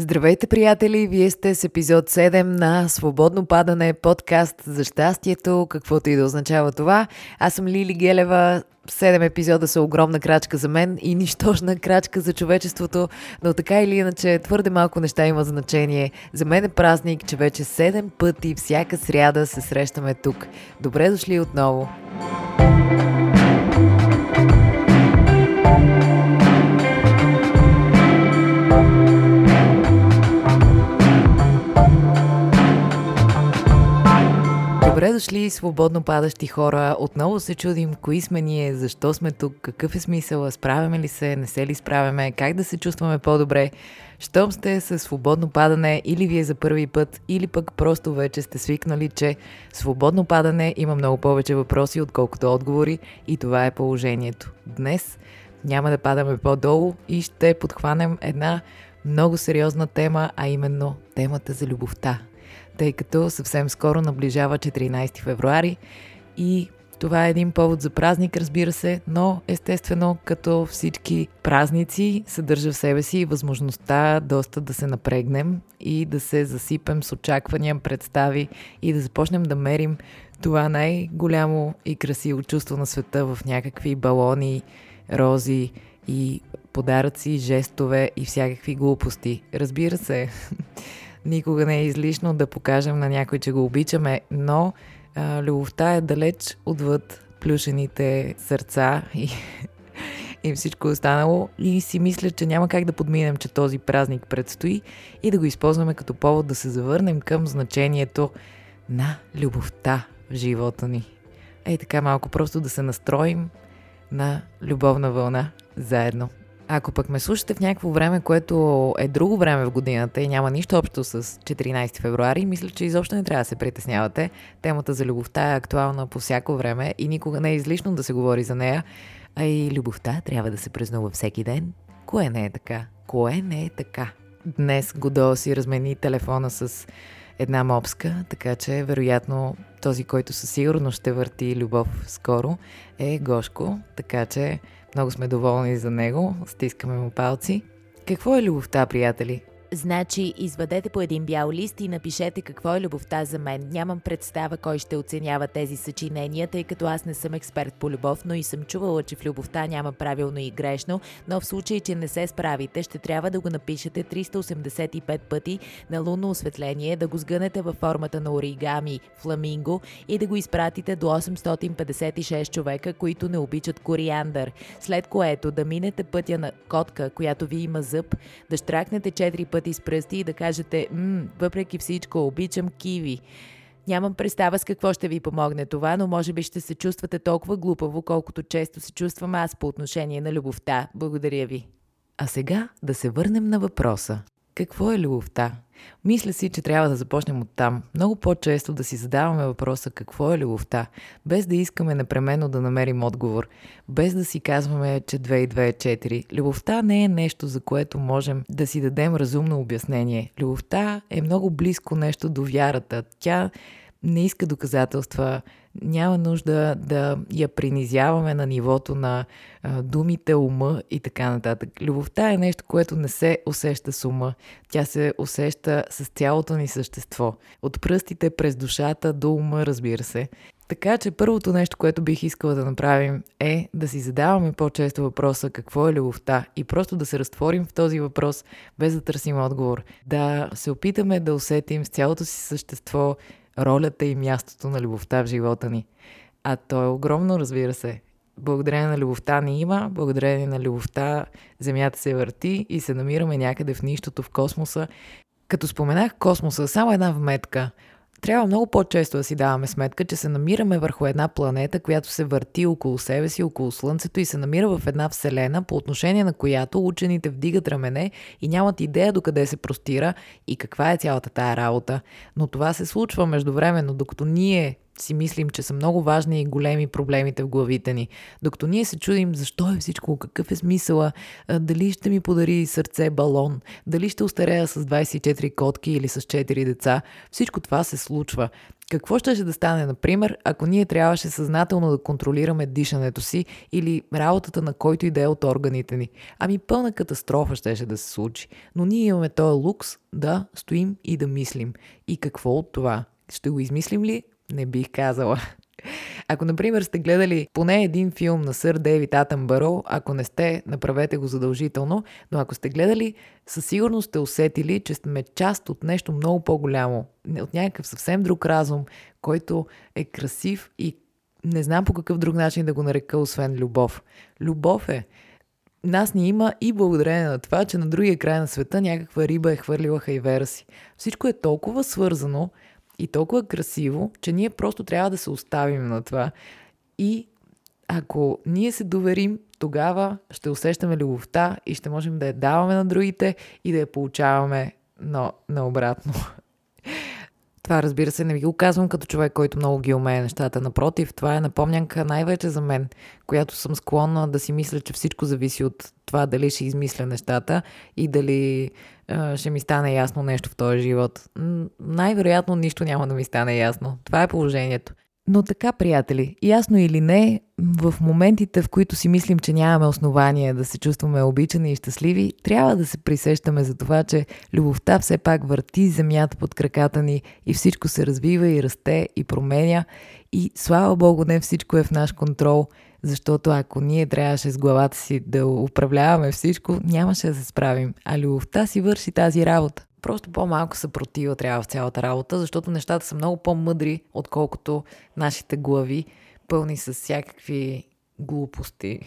Здравейте, приятели! Вие сте с епизод 7 на Свободно падане, подкаст за щастието, каквото и да означава това. Аз съм Лили Гелева. Седем епизода са огромна крачка за мен и нищожна крачка за човечеството, но така или иначе твърде малко неща има значение. За мен е празник, че вече 7 пъти всяка сряда се срещаме тук. Добре дошли отново! Добре дошли, свободно падащи хора. Отново се чудим кои сме ние, защо сме тук, какъв е смисъл, справяме ли се, не се ли справяме, как да се чувстваме по-добре. Щом сте с свободно падане или вие за първи път, или пък просто вече сте свикнали, че свободно падане има много повече въпроси, отколкото отговори и това е положението. Днес няма да падаме по-долу и ще подхванем една много сериозна тема, а именно темата за любовта тъй като съвсем скоро наближава 14 февруари и това е един повод за празник, разбира се, но естествено, като всички празници, съдържа в себе си възможността доста да се напрегнем и да се засипем с очаквания, представи и да започнем да мерим това най-голямо и красиво чувство на света в някакви балони, рози и подаръци, жестове и всякакви глупости. Разбира се, Никога не е излишно да покажем на някой, че го обичаме, но а, любовта е далеч отвъд плюшените сърца и, и всичко останало. И си мисля, че няма как да подминем, че този празник предстои и да го използваме като повод да се завърнем към значението на любовта в живота ни. Ей така малко просто да се настроим на любовна вълна заедно. Ако пък ме слушате в някакво време, което е друго време в годината и няма нищо общо с 14 февруари, мисля, че изобщо не трябва да се притеснявате. Темата за любовта е актуална по всяко време и никога не е излишно да се говори за нея. А и любовта трябва да се празнува всеки ден. Кое не е така? Кое не е така? Днес Годо си размени телефона с една мопска, така че вероятно този, който със сигурност ще върти любов скоро, е Гошко, така че много сме доволни за него, стискаме му палци. Какво е любовта, приятели? Значи, извадете по един бял лист и напишете какво е любовта за мен. Нямам представа кой ще оценява тези съчинения, тъй като аз не съм експерт по любов, но и съм чувала, че в любовта няма правилно и грешно, но в случай, че не се справите, ще трябва да го напишете 385 пъти на лунно осветление, да го сгънете във формата на оригами фламинго и да го изпратите до 856 човека, които не обичат кориандър. След което да минете пътя на котка, която ви има зъб, да штракнете 4 пъти пъти с пръсти и да кажете, М, въпреки всичко, обичам киви. Нямам представа с какво ще ви помогне това, но може би ще се чувствате толкова глупаво, колкото често се чувствам аз по отношение на любовта. Благодаря ви. А сега да се върнем на въпроса. Какво е любовта? Мисля си, че трябва да започнем от там. Много по-често да си задаваме въпроса какво е любовта, без да искаме непременно да намерим отговор, без да си казваме, че 2 и 2 е 4. Любовта не е нещо, за което можем да си дадем разумно обяснение. Любовта е много близко нещо до вярата. Тя не иска доказателства, няма нужда да я принизяваме на нивото на а, думите, ума и така нататък. Любовта е нещо, което не се усеща с ума. Тя се усеща с цялото ни същество. От пръстите през душата до ума, разбира се. Така че първото нещо, което бих искала да направим е да си задаваме по-често въпроса какво е любовта и просто да се разтворим в този въпрос без да търсим отговор. Да се опитаме да усетим с цялото си същество ролята и мястото на любовта в живота ни. А то е огромно, разбира се. Благодарение на любовта ни има, благодарение на любовта Земята се върти и се намираме някъде в нищото, в космоса. Като споменах космоса, само една вметка – трябва много по-често да си даваме сметка, че се намираме върху една планета, която се върти около себе си, около Слънцето и се намира в една вселена, по отношение на която учените вдигат рамене и нямат идея докъде се простира и каква е цялата тая работа. Но това се случва междувременно, докато ние си мислим, че са много важни и големи проблемите в главите ни. Докато ние се чудим защо е всичко, какъв е смисъла, дали ще ми подари сърце балон, дали ще устарея с 24 котки или с 4 деца, всичко това се случва. Какво ще, да стане, например, ако ние трябваше съзнателно да контролираме дишането си или работата на който и да е от органите ни? Ами пълна катастрофа щеше да се случи. Но ние имаме този лукс да стоим и да мислим. И какво от това? Ще го измислим ли? Не бих казала. Ако, например, сте гледали поне един филм на сър Дейвид Атънбъро, ако не сте, направете го задължително, но ако сте гледали, със сигурност сте усетили, че сме част от нещо много по-голямо, от някакъв съвсем друг разум, който е красив и не знам по какъв друг начин да го нарека, освен любов. Любов е. Нас ни има и благодарение на това, че на другия край на света някаква риба е хвърлила хайвера си. Всичко е толкова свързано, и толкова красиво, че ние просто трябва да се оставим на това. И ако ние се доверим, тогава ще усещаме любовта и ще можем да я даваме на другите и да я получаваме но наобратно. Това, разбира се, не ви го казвам като човек, който много ги умее нещата. Напротив, това е напомнянка най-вече за мен, която съм склонна да си мисля, че всичко зависи от това дали ще измисля нещата и дали а, ще ми стане ясно нещо в този живот. Най-вероятно нищо няма да ми стане ясно. Това е положението. Но така, приятели, ясно или не, в моментите, в които си мислим, че нямаме основание да се чувстваме обичани и щастливи, трябва да се присещаме за това, че любовта все пак върти земята под краката ни и всичко се развива и расте и променя. И слава Богу, не всичко е в наш контрол, защото ако ние трябваше с главата си да управляваме всичко, нямаше да се справим. А любовта си върши тази работа. Просто по-малко съпротива трябва в цялата работа, защото нещата са много по-мъдри, отколкото нашите глави, пълни с всякакви глупости.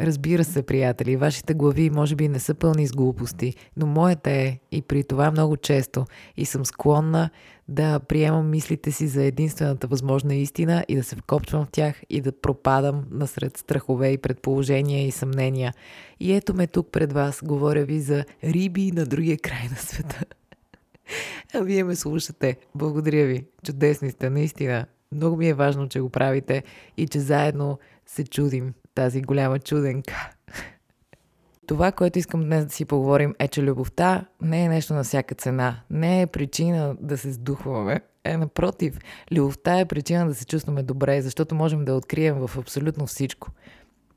Разбира се, приятели, вашите глави може би не са пълни с глупости, но моята е и при това много често и съм склонна да приемам мислите си за единствената възможна истина и да се вкопчвам в тях и да пропадам насред страхове и предположения и съмнения. И ето ме тук пред вас, говоря ви за риби на другия край на света. А вие ме слушате. Благодаря ви. Чудесни сте, наистина. Много ми е важно, че го правите и че заедно се чудим тази голяма чуденка. Това, което искам днес да си поговорим е, че любовта не е нещо на всяка цена. Не е причина да се сдухваме. Е, напротив, любовта е причина да се чувстваме добре, защото можем да открием в абсолютно всичко.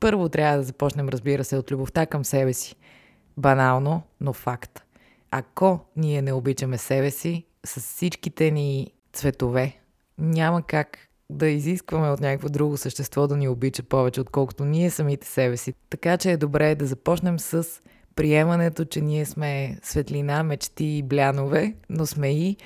Първо трябва да започнем, разбира се, от любовта към себе си. Банално, но факт. Ако ние не обичаме себе си, с всичките ни цветове, няма как да изискваме от някакво друго същество да ни обича повече, отколкото ние самите себе си. Така че е добре да започнем с приемането, че ние сме светлина, мечти и блянове, но сме и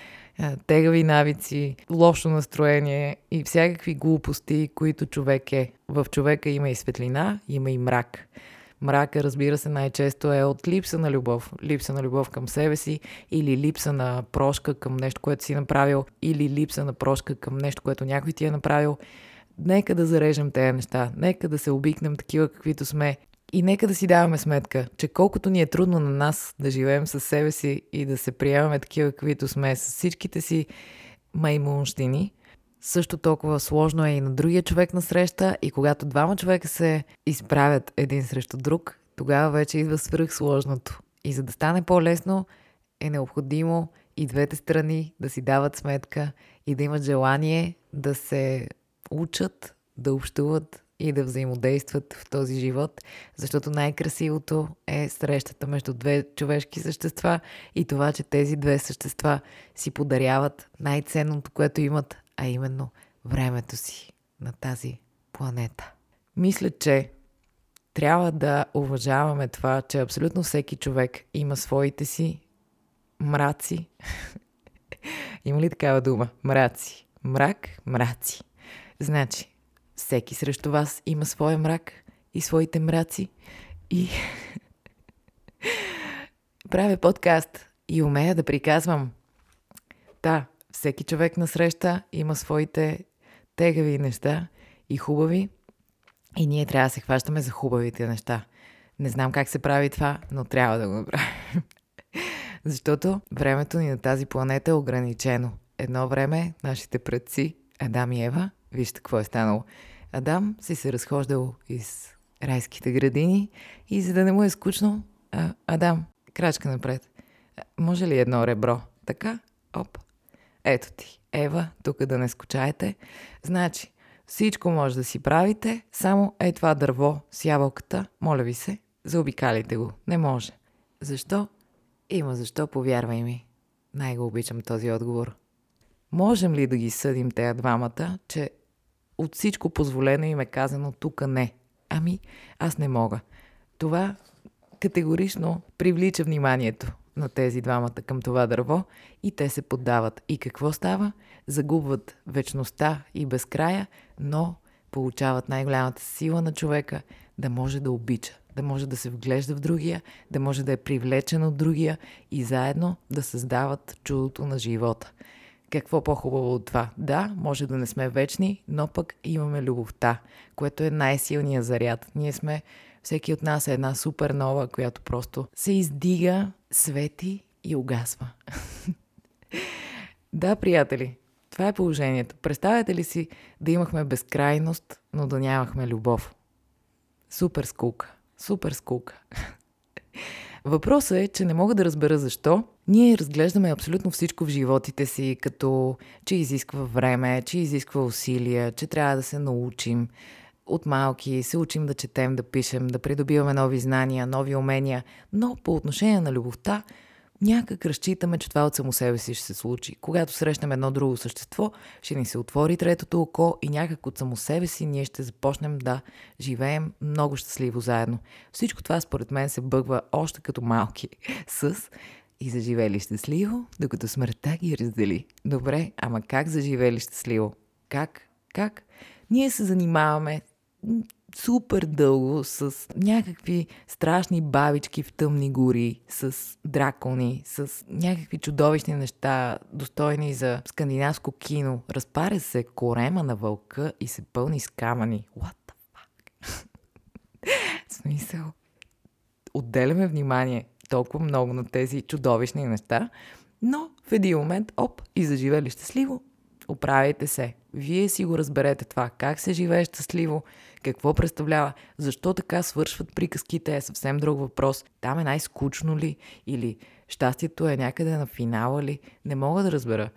тегави навици, лошо настроение и всякакви глупости, които човек е. В човека има и светлина, има и мрак. Мрака, разбира се, най-често е от липса на любов. Липса на любов към себе си или липса на прошка към нещо, което си направил или липса на прошка към нещо, което някой ти е направил. Нека да зарежем тези неща. Нека да се обикнем такива, каквито сме. И нека да си даваме сметка, че колкото ни е трудно на нас да живеем със себе си и да се приемаме такива, каквито сме, с всичките си маймунщини, също толкова сложно е и на другия човек на среща и когато двама човека се изправят един срещу друг, тогава вече идва свръх сложното. И за да стане по-лесно, е необходимо и двете страни да си дават сметка и да имат желание да се учат, да общуват и да взаимодействат в този живот, защото най-красивото е срещата между две човешки същества и това, че тези две същества си подаряват най-ценното, което имат, а именно времето си на тази планета. Мисля, че трябва да уважаваме това, че абсолютно всеки човек има своите си мраци. има ли такава дума? Мраци. Мрак, мраци. Значи, всеки срещу вас има своя мрак и своите мраци. И правя подкаст и умея да приказвам. Да, всеки човек на среща има своите тегави неща и хубави. И ние трябва да се хващаме за хубавите неща. Не знам как се прави това, но трябва да го направим. Защото времето ни на тази планета е ограничено. Едно време нашите предци, Адам и Ева, вижте какво е станало. Адам си се разхождал из райските градини и за да не му е скучно, а, Адам, крачка напред. Може ли едно ребро? Така, оп. Ето ти, Ева, тук да не скучаете. Значи, всичко може да си правите, само е това дърво с ябълката, моля ви се, заобикалите го. Не може. Защо? Има защо, повярвай ми. Най-го обичам този отговор. Можем ли да ги съдим тея двамата, че от всичко позволено им е казано тук не? Ами, аз не мога. Това категорично привлича вниманието на тези двамата към това дърво и те се поддават. И какво става? Загубват вечността и безкрая, но получават най-голямата сила на човека да може да обича, да може да се вглежда в другия, да може да е привлечен от другия и заедно да създават чудото на живота. Какво по-хубаво от това? Да, може да не сме вечни, но пък имаме любовта, което е най-силният заряд. Ние сме, всеки от нас е една супернова, която просто се издига, свети и угасва. да, приятели, това е положението. Представете ли си да имахме безкрайност, но да нямахме любов? Супер скука. Супер скука. Въпросът е, че не мога да разбера защо. Ние разглеждаме абсолютно всичко в животите си, като че изисква време, че изисква усилия, че трябва да се научим. От малки се учим да четем, да пишем, да придобиваме нови знания, нови умения, но по отношение на любовта – някак разчитаме, че това от само себе си ще се случи. Когато срещнем едно друго същество, ще ни се отвори третото око и някак от само себе си ние ще започнем да живеем много щастливо заедно. Всичко това според мен се бъгва още като малки с и заживели щастливо, докато смъртта ги раздели. Добре, ама как заживели щастливо? Как? Как? Ние се занимаваме супер дълго с някакви страшни бабички в тъмни гори, с дракони, с някакви чудовищни неща, достойни за скандинавско кино. Разпаря се корема на вълка и се пълни с камъни. What the fuck? смисъл. Отделяме внимание толкова много на тези чудовищни неща, но в един момент, оп, и заживели щастливо, оправяйте се. Вие си го разберете това. Как се живее щастливо, какво представлява, защо така свършват приказките е съвсем друг въпрос. Там е най-скучно ли или щастието е някъде на финала ли, не мога да разбера.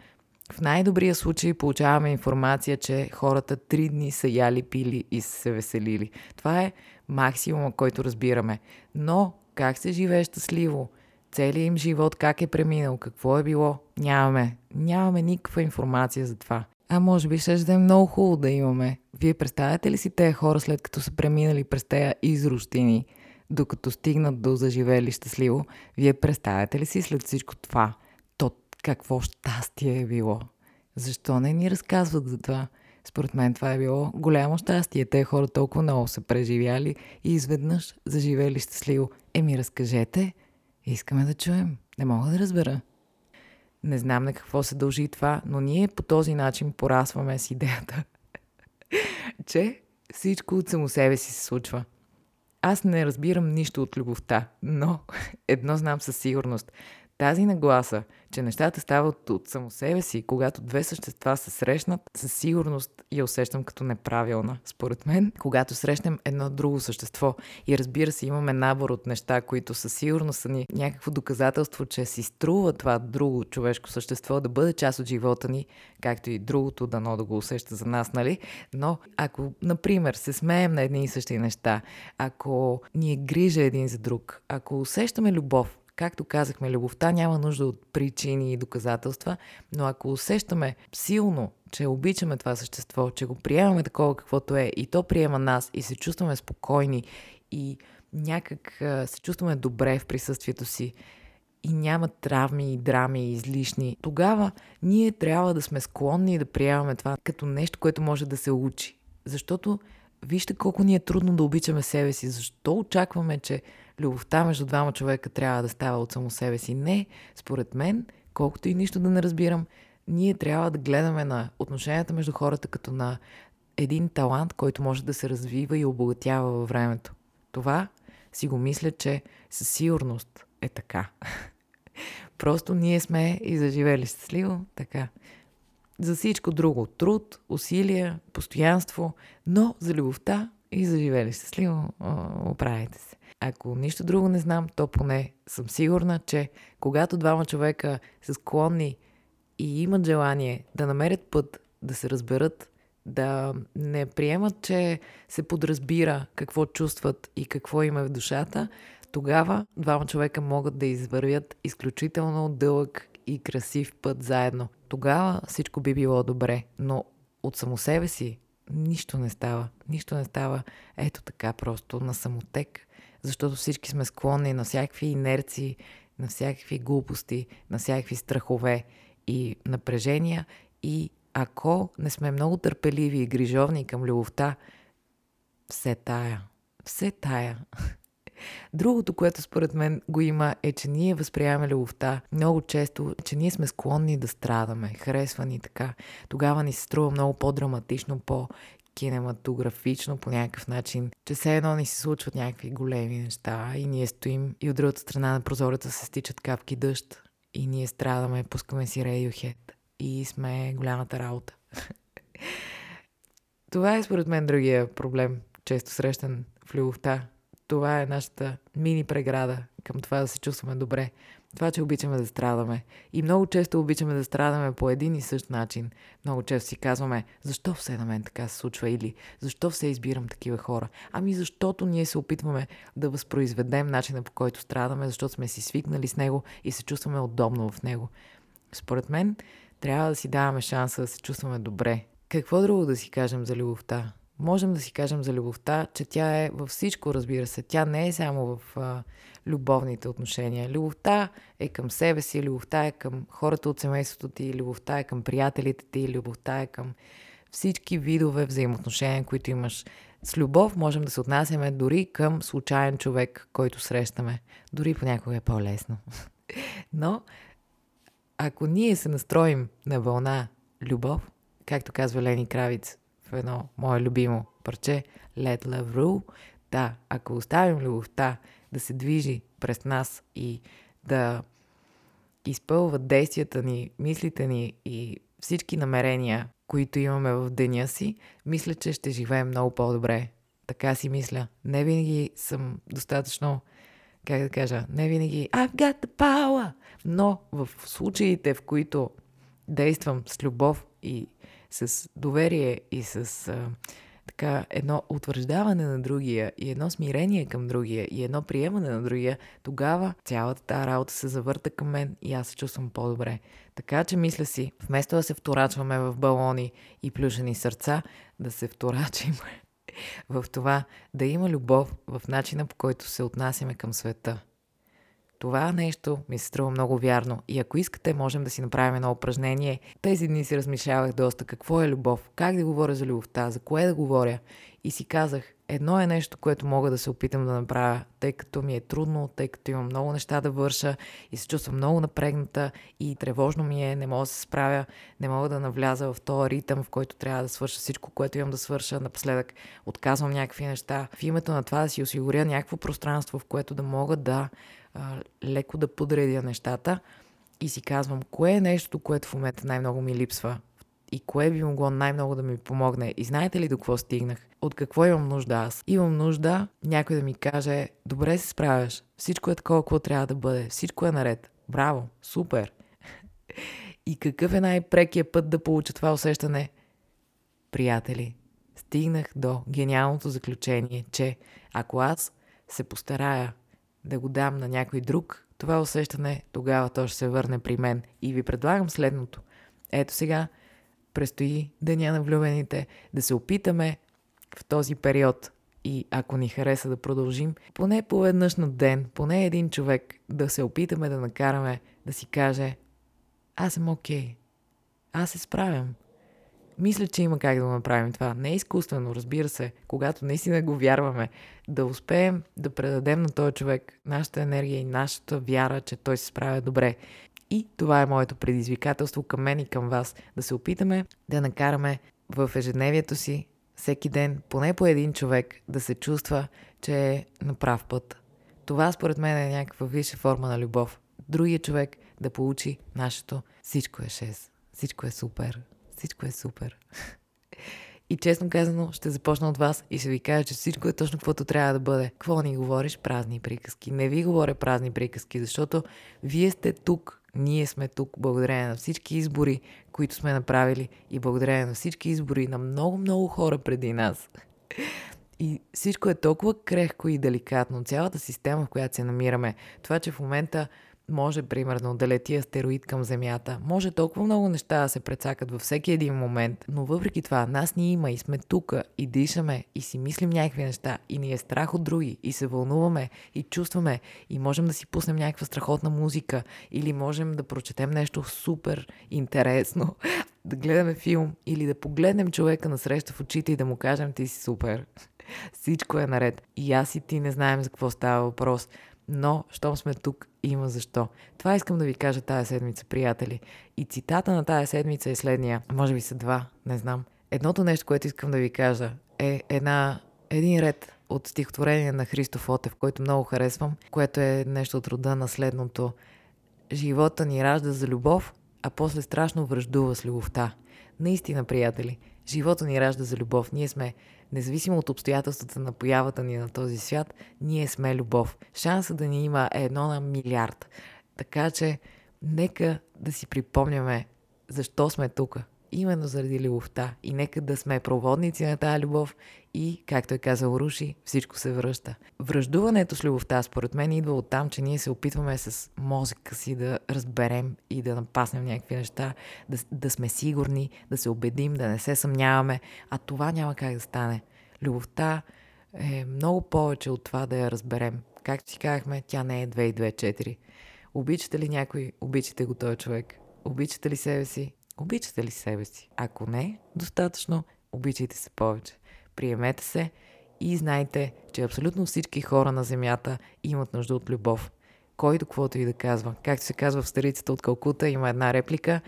В най-добрия случай получаваме информация, че хората три дни са яли, пили и са се веселили. Това е максимума, който разбираме. Но как се живее щастливо? Целият им живот как е преминал? Какво е било? Нямаме. Нямаме никаква информация за това. А може би ще да е много хубаво да имаме. Вие представяте ли си тези хора, след като са преминали през тези изрощини, докато стигнат до заживели щастливо? Вие представяте ли си след всичко това, то какво щастие е било? Защо не ни разказват за това? Според мен това е било голямо щастие. Те хора толкова много са преживяли и изведнъж заживели щастливо. Еми, разкажете. Искаме да чуем. Не мога да разбера. Не знам на какво се дължи това, но ние по този начин порасваме с идеята, че всичко от само себе си се случва. Аз не разбирам нищо от любовта, но едно знам със сигурност. Тази нагласа, че нещата стават от само себе си, когато две същества се срещнат, със сигурност я усещам като неправилна. Според мен, когато срещнем едно друго същество и разбира се имаме набор от неща, които със сигурност са ни някакво доказателство, че си струва това друго човешко същество да бъде част от живота ни, както и другото дано да го усеща за нас, нали? Но ако, например, се смеем на едни и същи неща, ако ни е грижа един за друг, ако усещаме любов, Както казахме, любовта няма нужда от причини и доказателства, но ако усещаме силно, че обичаме това същество, че го приемаме такова каквото е и то приема нас и се чувстваме спокойни и някак се чувстваме добре в присъствието си и няма травми и драми излишни, тогава ние трябва да сме склонни да приемаме това като нещо, което може да се учи. Защото вижте колко ни е трудно да обичаме себе си. Защо очакваме, че любовта между двама човека трябва да става от само себе си. Не, според мен, колкото и нищо да не разбирам, ние трябва да гледаме на отношенията между хората като на един талант, който може да се развива и обогатява във времето. Това си го мисля, че със сигурност е така. Просто ние сме и заживели щастливо така. За всичко друго труд, усилия, постоянство, но за любовта и за живели щастливо оправите се. Ако нищо друго не знам, то поне съм сигурна, че когато двама човека са склонни и имат желание да намерят път да се разберат, да не приемат, че се подразбира какво чувстват и какво има в душата, тогава двама човека могат да извървят изключително дълъг и красив път заедно. Тогава всичко би било добре, но от само себе си нищо не става. Нищо не става ето така просто на самотек, защото всички сме склонни на всякакви инерции, на всякакви глупости, на всякакви страхове и напрежения и ако не сме много търпеливи и грижовни към любовта, все тая. Все тая. Другото, което според мен го има, е, че ние възприемаме любовта много често, че ние сме склонни да страдаме, харесвани така. Тогава ни се струва много по-драматично, по кинематографично по някакъв начин, че все едно ни се случват някакви големи неща и ние стоим и от другата страна на прозореца се стичат капки дъжд и ние страдаме, пускаме си Radiohead и сме голямата работа. Това е според мен другия проблем, често срещан в любовта. Това е нашата мини преграда към това да се чувстваме добре. Това, че обичаме да страдаме. И много често обичаме да страдаме по един и същ начин. Много често си казваме, защо все на мен така се случва или защо все избирам такива хора. Ами защото ние се опитваме да възпроизведем начина по който страдаме, защото сме си свикнали с него и се чувстваме удобно в него. Според мен, трябва да си даваме шанса да се чувстваме добре. Какво друго да си кажем за любовта? Можем да си кажем за любовта, че тя е във всичко, разбира се. Тя не е само в а, любовните отношения. Любовта е към себе си, любовта е към хората от семейството ти, любовта е към приятелите ти, любовта е към всички видове взаимоотношения, които имаш. С любов можем да се отнасяме дори към случайен човек, който срещаме. Дори понякога е по-лесно. Но ако ние се настроим на вълна любов, както казва Лени Кравиц едно мое любимо парче Let Love Rule, да, ако оставим любовта да се движи през нас и да изпълва действията ни, мислите ни и всички намерения, които имаме в деня си, мисля, че ще живеем много по-добре. Така си мисля. Не винаги съм достатъчно как да кажа, не винаги I've got the power, но в случаите, в които действам с любов и с доверие и с а, така едно утвърждаване на другия и едно смирение към другия и едно приемане на другия, тогава цялата тази работа се завърта към мен и аз се чувствам по-добре. Така че мисля си, вместо да се вторачваме в балони и плюшени сърца, да се вторачим в това да има любов в начина по който се отнасяме към света. Това нещо ми се струва много вярно и ако искате, можем да си направим едно упражнение. Тези дни си размишлявах доста какво е любов, как да говоря за любовта, за кое да говоря и си казах, едно е нещо, което мога да се опитам да направя, тъй като ми е трудно, тъй като имам много неща да върша и се чувствам много напрегната и тревожно ми е, не мога да се справя, не мога да навляза в този ритъм, в който трябва да свърша всичко, което имам да свърша. Напоследък отказвам някакви неща. В името на това да си осигуря някакво пространство, в което да мога да а, леко да подредя нещата и си казвам, кое е нещо, което в момента най-много ми липсва и кое би могло най-много да ми помогне. И знаете ли до какво стигнах? От какво имам нужда аз? Имам нужда някой да ми каже, добре се справяш, всичко е такова, трябва да бъде, всичко е наред. Браво, супер. И какъв е най-прекият път да получа това усещане? Приятели, стигнах до гениалното заключение, че ако аз се постарая да го дам на някой друг, това усещане тогава то ще се върне при мен. И ви предлагам следното. Ето сега предстои Деня на влюбените, да се опитаме в този период и ако ни хареса да продължим, поне по веднъж на ден, поне един човек да се опитаме да накараме да си каже аз съм окей, okay. аз се справям. Мисля, че има как да го направим това. Не е изкуствено, разбира се, когато наистина го вярваме, да успеем да предадем на този човек нашата енергия и нашата вяра, че той се справя добре. И това е моето предизвикателство към мен и към вас. Да се опитаме да накараме в ежедневието си всеки ден поне по един човек да се чувства, че е на прав път. Това според мен е някаква висша форма на любов. Другия човек да получи нашето всичко е 6, всичко е супер, Всичко е супер. И честно казано, ще започна от вас и ще ви кажа, че всичко е точно каквото трябва да бъде. Какво ни говориш? Празни приказки. Не ви говоря празни приказки, защото вие сте тук, ние сме тук благодарение на всички избори, които сме направили и благодарение на всички избори на много-много хора преди нас. И всичко е толкова крехко и деликатно. Цялата система, в която се намираме. Това, че в момента може, примерно, да лети астероид към Земята. Може толкова много неща да се прецакат във всеки един момент, но въпреки това нас ни има и сме тука и дишаме и си мислим някакви неща и ни е страх от други и се вълнуваме и чувстваме и можем да си пуснем някаква страхотна музика или можем да прочетем нещо супер интересно, да гледаме филм или да погледнем човека на среща в очите и да му кажем ти си супер. Всичко е наред. И аз и ти не знаем за какво става въпрос но, щом сме тук, има защо. Това искам да ви кажа тая седмица, приятели. И цитата на тая седмица е следния. Може би са два, не знам. Едното нещо, което искам да ви кажа, е една, един ред от стихотворение на Христо Фотев, който много харесвам, което е нещо от рода на следното. Живота ни ражда за любов, а после страшно връждува с любовта. Наистина, приятели, живота ни ражда за любов. Ние сме Независимо от обстоятелствата на появата ни на този свят, ние сме любов. Шанса да ни има е едно на милиард. Така че, нека да си припомняме защо сме тук. Именно заради любовта. И нека да сме проводници на тази любов и, както е казал Руши, всичко се връща. Връждуването с любовта, според мен, идва от там, че ние се опитваме с мозъка си да разберем и да напаснем някакви неща, да, да сме сигурни, да се убедим, да не се съмняваме, а това няма как да стане. Любовта е много повече от това да я разберем. Както си казахме, тя не е 2 и 2 4. Обичате ли някой? Обичате го този човек. Обичате ли себе си? Обичате ли себе си? Ако не, достатъчно, обичайте се повече. Приемете се и знайте, че абсолютно всички хора на Земята имат нужда от любов. Който каквото и да казва. Както се казва в старицата от Калкута, има една реплика.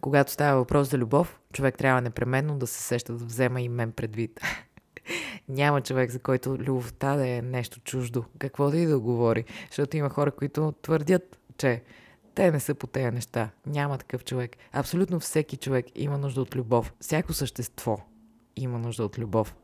Когато става въпрос за любов, човек трябва непременно да се сеща да взема и мен предвид. Няма човек, за който любовта да е нещо чуждо, каквото и да говори. Защото има хора, които твърдят, че те не са по тези неща. Няма такъв човек. Абсолютно всеки човек има нужда от любов. Всяко същество има нужда от любов.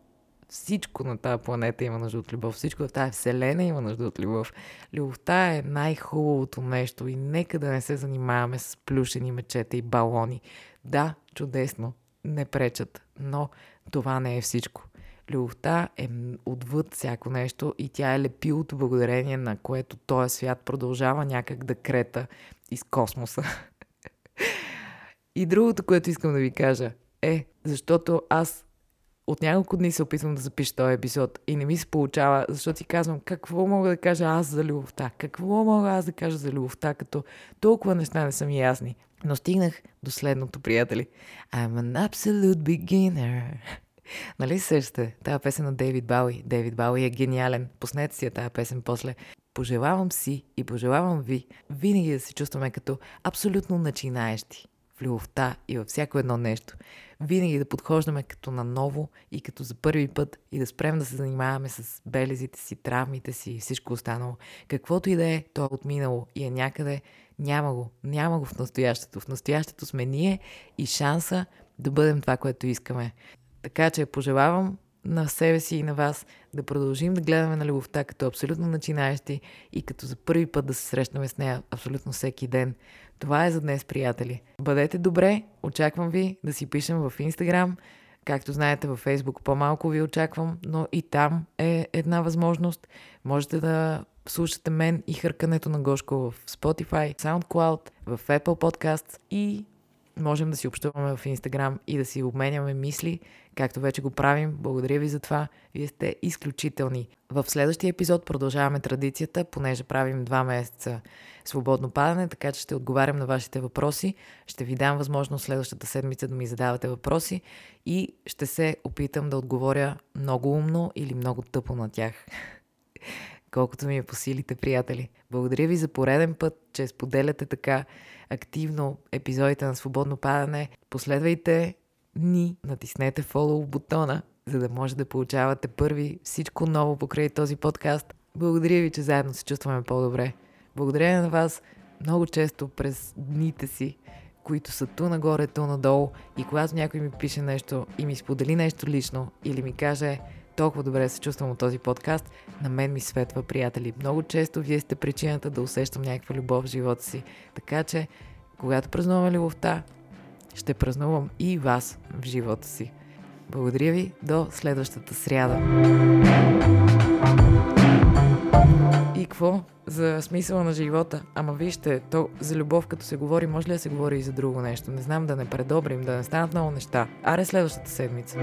Всичко на тази планета има нужда от любов. Всичко в тази вселена има нужда от любов. Любовта е най-хубавото нещо и нека да не се занимаваме с плюшени мечета и балони. Да, чудесно, не пречат, но това не е всичко. Любовта е отвъд всяко нещо и тя е лепилото благодарение на което този свят продължава някак да крета из космоса. и другото, което искам да ви кажа е, защото аз от няколко дни се опитвам да запиша този епизод и не ми се получава, защото си казвам какво мога да кажа аз за любовта, какво мога аз да кажа за любовта, като толкова неща не са ми ясни. Но стигнах до следното, приятели. I'm an absolute beginner. нали се сещате? Тая песен на Дейвид Бауи. Дейвид Бауи е гениален. Пуснете си я тая песен после. Пожелавам си и пожелавам ви винаги да се чувстваме като абсолютно начинаещи в любовта и във всяко едно нещо. Винаги да подхождаме като на ново и като за първи път и да спрем да се занимаваме с белезите си, травмите си и всичко останало. Каквото и да е, то е отминало и е някъде, няма го. Няма го в настоящето. В настоящето сме ние и шанса да бъдем това, което искаме. Така че пожелавам на себе си и на вас да продължим да гледаме на любовта като абсолютно начинаещи и като за първи път да се срещнаме с нея абсолютно всеки ден. Това е за днес, приятели. Бъдете добре, очаквам ви да си пишем в Инстаграм. Както знаете, във Фейсбук по-малко ви очаквам, но и там е една възможност. Можете да слушате мен и хъркането на Гошко в Spotify, SoundCloud, в Apple Podcasts и можем да си общуваме в Инстаграм и да си обменяме мисли, както вече го правим. Благодаря ви за това. Вие сте изключителни. В следващия епизод продължаваме традицията, понеже правим два месеца свободно падане, така че ще отговарям на вашите въпроси. Ще ви дам възможност следващата седмица да ми задавате въпроси и ще се опитам да отговоря много умно или много тъпо на тях. Колкото ми е по силите, приятели. Благодаря ви за пореден път, че споделяте така активно епизодите на Свободно падане. Последвайте ни, натиснете follow бутона, за да може да получавате първи всичко ново покрай този подкаст. Благодаря ви, че заедно се чувстваме по-добре. Благодаря на вас много често през дните си, които са ту нагоре, ту надолу. И когато някой ми пише нещо и ми сподели нещо лично или ми каже толкова добре се чувствам от този подкаст, на мен ми светва, приятели. Много често вие сте причината да усещам някаква любов в живота си. Така че, когато празнуваме любовта, ще празнувам и вас в живота си. Благодаря ви, до следващата сряда. И какво? За смисъла на живота. Ама вижте, то за любов като се говори, може ли да се говори и за друго нещо? Не знам, да не предобрим, да не станат много неща. Аре следващата седмица.